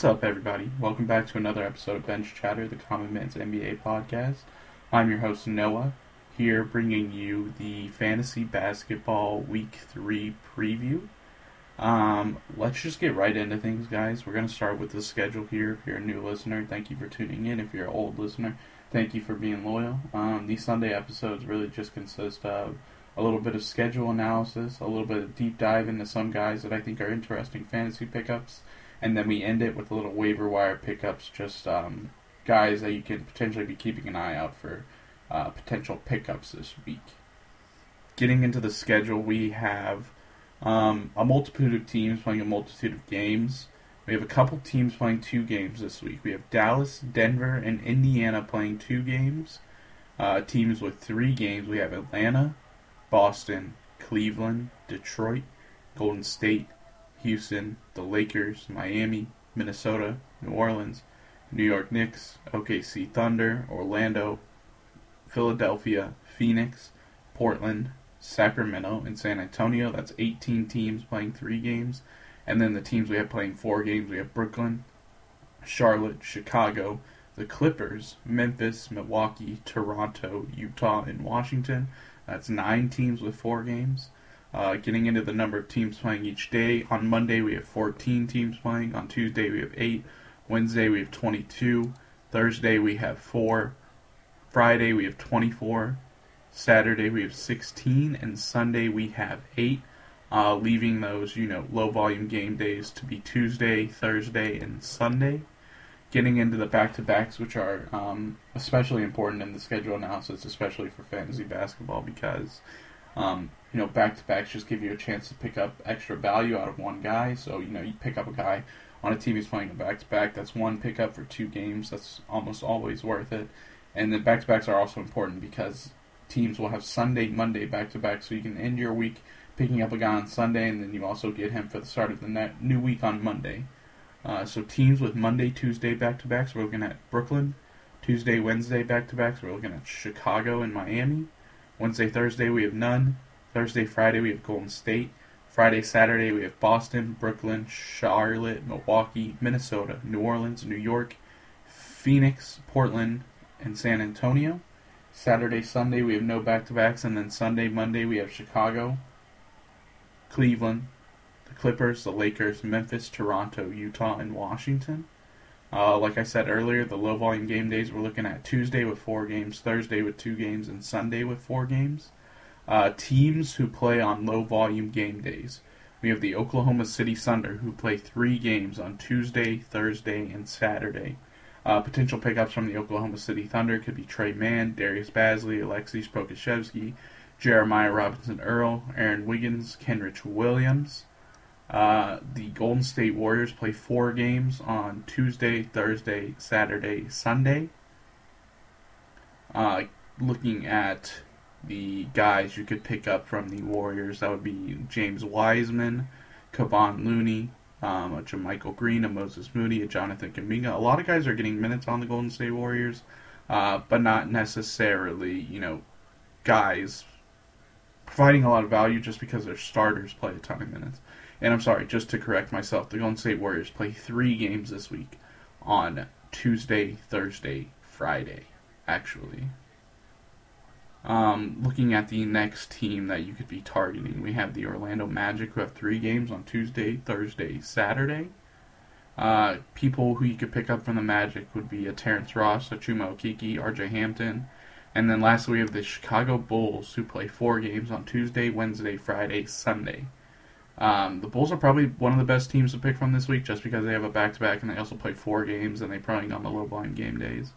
What's up, everybody? Welcome back to another episode of Bench Chatter, the Common Man's NBA podcast. I'm your host, Noah, here bringing you the Fantasy Basketball Week 3 preview. Um, let's just get right into things, guys. We're going to start with the schedule here. If you're a new listener, thank you for tuning in. If you're an old listener, thank you for being loyal. Um, these Sunday episodes really just consist of a little bit of schedule analysis, a little bit of deep dive into some guys that I think are interesting fantasy pickups, and then we end it with a little waiver wire pickups, just um, guys that you can potentially be keeping an eye out for uh, potential pickups this week. Getting into the schedule, we have um, a multitude of teams playing a multitude of games. We have a couple teams playing two games this week. We have Dallas, Denver, and Indiana playing two games. Uh, teams with three games, we have Atlanta, Boston, Cleveland, Detroit, Golden State, Houston, the Lakers, Miami, Minnesota, New Orleans, New York Knicks, OKC Thunder, Orlando, Philadelphia, Phoenix, Portland, Sacramento, and San Antonio. That's 18 teams playing three games. And then the teams we have playing four games we have Brooklyn, Charlotte, Chicago, the Clippers, Memphis, Milwaukee, Toronto, Utah, and Washington. That's nine teams with four games. Uh, getting into the number of teams playing each day. On Monday, we have 14 teams playing. On Tuesday, we have 8. Wednesday, we have 22. Thursday, we have 4. Friday, we have 24. Saturday, we have 16. And Sunday, we have 8. Uh, leaving those, you know, low volume game days to be Tuesday, Thursday, and Sunday getting into the back to backs, which are um, especially important in the schedule analysis, especially for fantasy basketball, because um, you know back to backs just give you a chance to pick up extra value out of one guy. So you know you pick up a guy on a team who's playing a back to back. That's one pickup for two games. That's almost always worth it. And the back to backs are also important because teams will have Sunday, Monday back to back, so you can end your week picking up a guy on Sunday, and then you also get him for the start of the new week on Monday. Uh, so teams with Monday, Tuesday back to backs, we're looking at Brooklyn. Tuesday, Wednesday back to backs, we're looking at Chicago and Miami. Wednesday, Thursday, we have none. Thursday, Friday, we have Golden State. Friday, Saturday, we have Boston, Brooklyn, Charlotte, Milwaukee, Minnesota, New Orleans, New York, Phoenix, Portland, and San Antonio. Saturday, Sunday, we have no back to backs. And then Sunday, Monday, we have Chicago, Cleveland, the Clippers, the Lakers, Memphis, Toronto, Utah, and Washington. Uh, like I said earlier, the low volume game days we're looking at Tuesday with four games, Thursday with two games, and Sunday with four games. Uh, teams who play on low volume game days. We have the Oklahoma City Thunder who play three games on Tuesday, Thursday, and Saturday. Uh, potential pickups from the Oklahoma City Thunder could be Tre Mann, Darius Bazley, Alexis Pokusevski, Jeremiah Robinson Earl, Aaron Wiggins, Kenrich Williams. Uh, the Golden State Warriors play four games on Tuesday, Thursday, Saturday, Sunday. Uh, looking at the guys you could pick up from the Warriors, that would be James Wiseman, Kevon Looney, um, a JaMychal Green, a Moses Moody, a Jonathan Kuminga. A lot of guys are getting minutes on the Golden State Warriors, uh, but not necessarily, you know, guys providing a lot of value just because their starters play a ton of minutes. And I'm sorry, just to correct myself, the Golden State Warriors play three games this week on Tuesday, Thursday, Friday, actually. Um, looking at the next team that you could be targeting, we have the Orlando Magic, who have three games on Tuesday, Thursday, Saturday. Uh, people who you could pick up from the Magic would be a Terrence Ross, a Chuma Okeke, RJ Hampton. And then lastly, we have the Chicago Bulls, who play four games on Tuesday, Wednesday, Friday, Sunday. Um, the Bulls are probably one of the best teams to pick from this week just because they have a back to back and they also play four games and they probably on the low volume game days.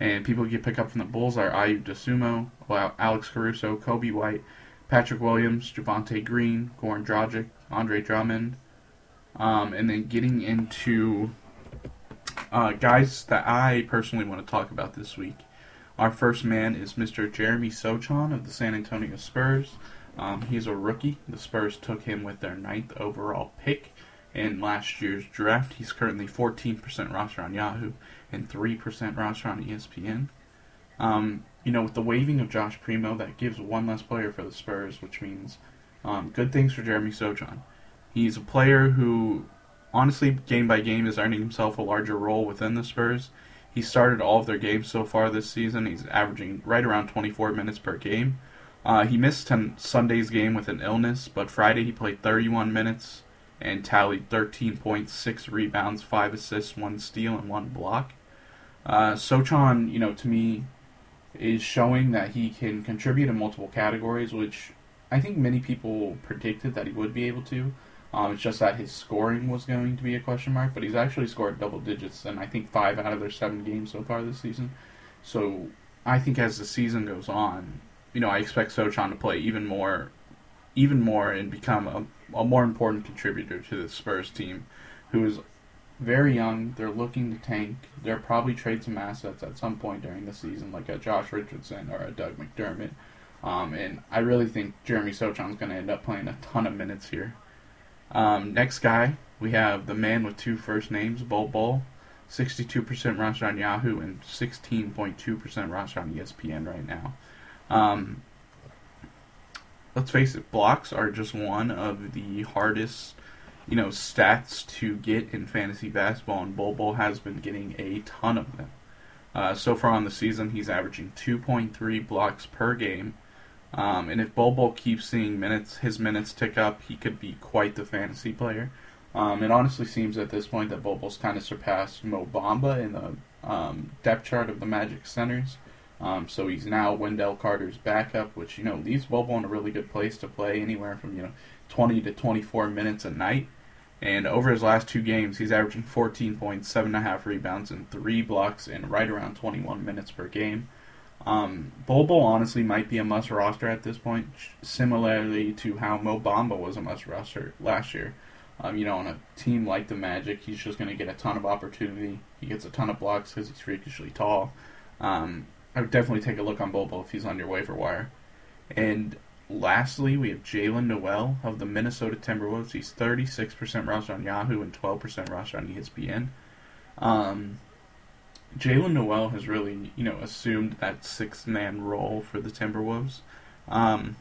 And people you pick up from the Bulls are Ayo Dosunmu, Alex Caruso, Coby White, Patrick Williams, Javonte Green, Goran Dragic, Andre Drummond. Um, and then getting into uh, guys that I personally want to talk about this week. Our first man is Mr. Jeremy Sochan of the San Antonio Spurs. Um, he's a rookie. The Spurs took him with their ninth overall pick in last year's draft. He's currently 14% roster on Yahoo and 3% roster on ESPN. Um, you know, with the waiving of Josh Primo, that gives one less player for the Spurs, which means um, good things for Jeremy Sochan. He's a player who, honestly, game by game, is earning himself a larger role within the Spurs. He started all of their games so far this season. He's averaging right around 24 minutes per game. Uh, he missed Sunday's game with an illness, but Friday he played 31 minutes and tallied 13.6 rebounds, 5 assists, 1 steal, and 1 block. Uh, Sochan, you know, to me, is showing that he can contribute in multiple categories, which I think many people predicted that he would be able to. Um, it's just that his scoring was going to be a question mark, but he's actually scored double digits in I think five out of their seven games so far this season. So I think as the season goes on, you know, I expect Sochan to play even more, even more, and become a, a more important contributor to the Spurs team, who is very young. They're looking to tank. They'll probably trade some assets at some point during the season, like a Josh Richardson or a Doug McDermott. Um, and I really think Jeremy Sochan's going to end up playing a ton of minutes here. Um, next guy, we have the man with two first names, Bol Bol. 62% roster on Yahoo and 16.2% roster on ESPN right now. Um, let's face it, blocks are just one of the hardest, you know, stats to get in fantasy basketball, and Bol has been getting a ton of them. Uh, so far on the season, he's averaging 2.3 blocks per game, um, and if Bol keeps seeing minutes, his minutes tick up, he could be quite the fantasy player. Um, it honestly seems at this point that Bol kind of surpassed Mo Bamba in the um, depth chart of the Magic centers. Um, so he's now Wendell Carter's backup, which you know leaves Bol in a really good place to play anywhere from you know 20 to 24 minutes a night. And over his last two games, he's averaging 14 points, seven and a half rebounds, and three blocks in right around 21 minutes per game. Um, Bol honestly might be a must roster at this point, similarly to how Mo Bamba was a must roster last year. Um, you know, on a team like the Magic, he's just going to get a ton of opportunity. He gets a ton of blocks because he's freakishly tall. Um, I would definitely take a look on Bobo if he's on your waiver wire. And lastly, we have Jaylen Nowell of the Minnesota Timberwolves. He's 36% roster on Yahoo and 12% roster on ESPN. Um, Jaylen Nowell has really, you know, assumed that six man role for the Timberwolves. Um,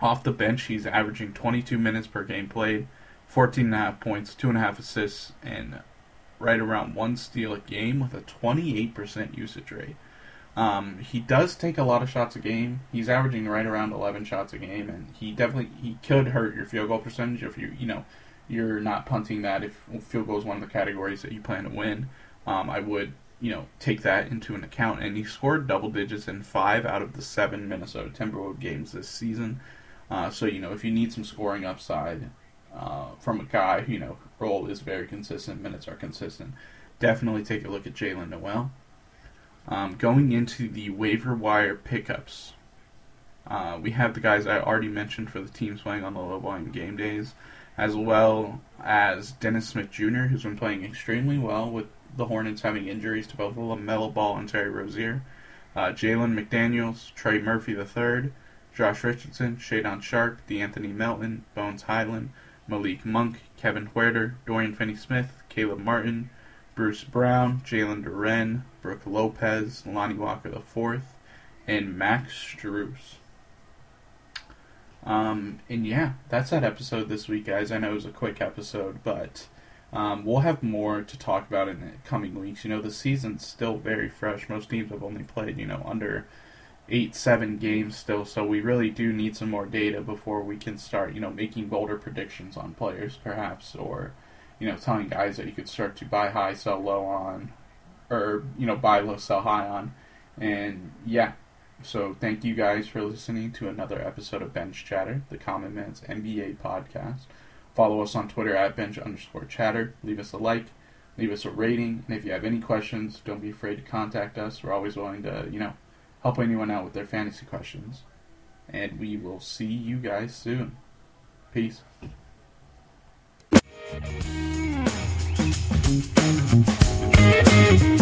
off the bench, he's averaging 22 minutes per game played, 14.5 points, 2.5 assists, and right around one steal a game with a 28% usage rate. Um, he does take a lot of shots a game. He's averaging right around 11 shots a game, and he definitely he could hurt your field goal percentage if you you know you're not punting that. If field goal is one of the categories that you plan to win, um, I would you know, take that into an account. And he scored double digits in five out of the seven Minnesota Timberwolves games this season. Uh, so, you know, if you need some scoring upside uh, from a guy, you know, role is very consistent, minutes are consistent, definitely take a look at Jaylen Nowell. Um, going into the waiver wire pickups, uh, we have the guys I already mentioned for the teams playing on the low volume game days, as well as Dennis Smith Jr., who's been playing extremely well with the Hornets having injuries to both LaMelo Ball and Terry Rozier. Uh, Jalen McDaniels, Trey Murphy III, Josh Richardson, Shaedon Sharpe, De'Anthony Melton, Bones Hyland, Malik Monk, Kevin Huerter, Dorian Finney-Smith, Caleb Martin, Bruce Brown, Jalen Duren, Brook Lopez, Lonnie Walker IV, and Max Strus. Um, and yeah, that's that episode this week, guys. I know it was a quick episode, but um, we'll have more to talk about in the coming weeks. You know, the season's still very fresh. Most teams have only played, you know, under eight, seven games still, so we really do need some more data before we can start, you know, making bolder predictions on players, perhaps, or, you know, telling guys that you could start to buy high, sell low on, or, you know, buy low, sell high on. And yeah, so thank you guys for listening to another episode of Bench Chatter, the Common Man's NBA podcast. Follow us on Twitter at bench underscore chatter. Leave us a like, leave us a rating, and if you have any questions, don't be afraid to contact us. We're always willing to, you know, help anyone out with their fantasy questions. And we will see you guys soon. Peace. Thank you.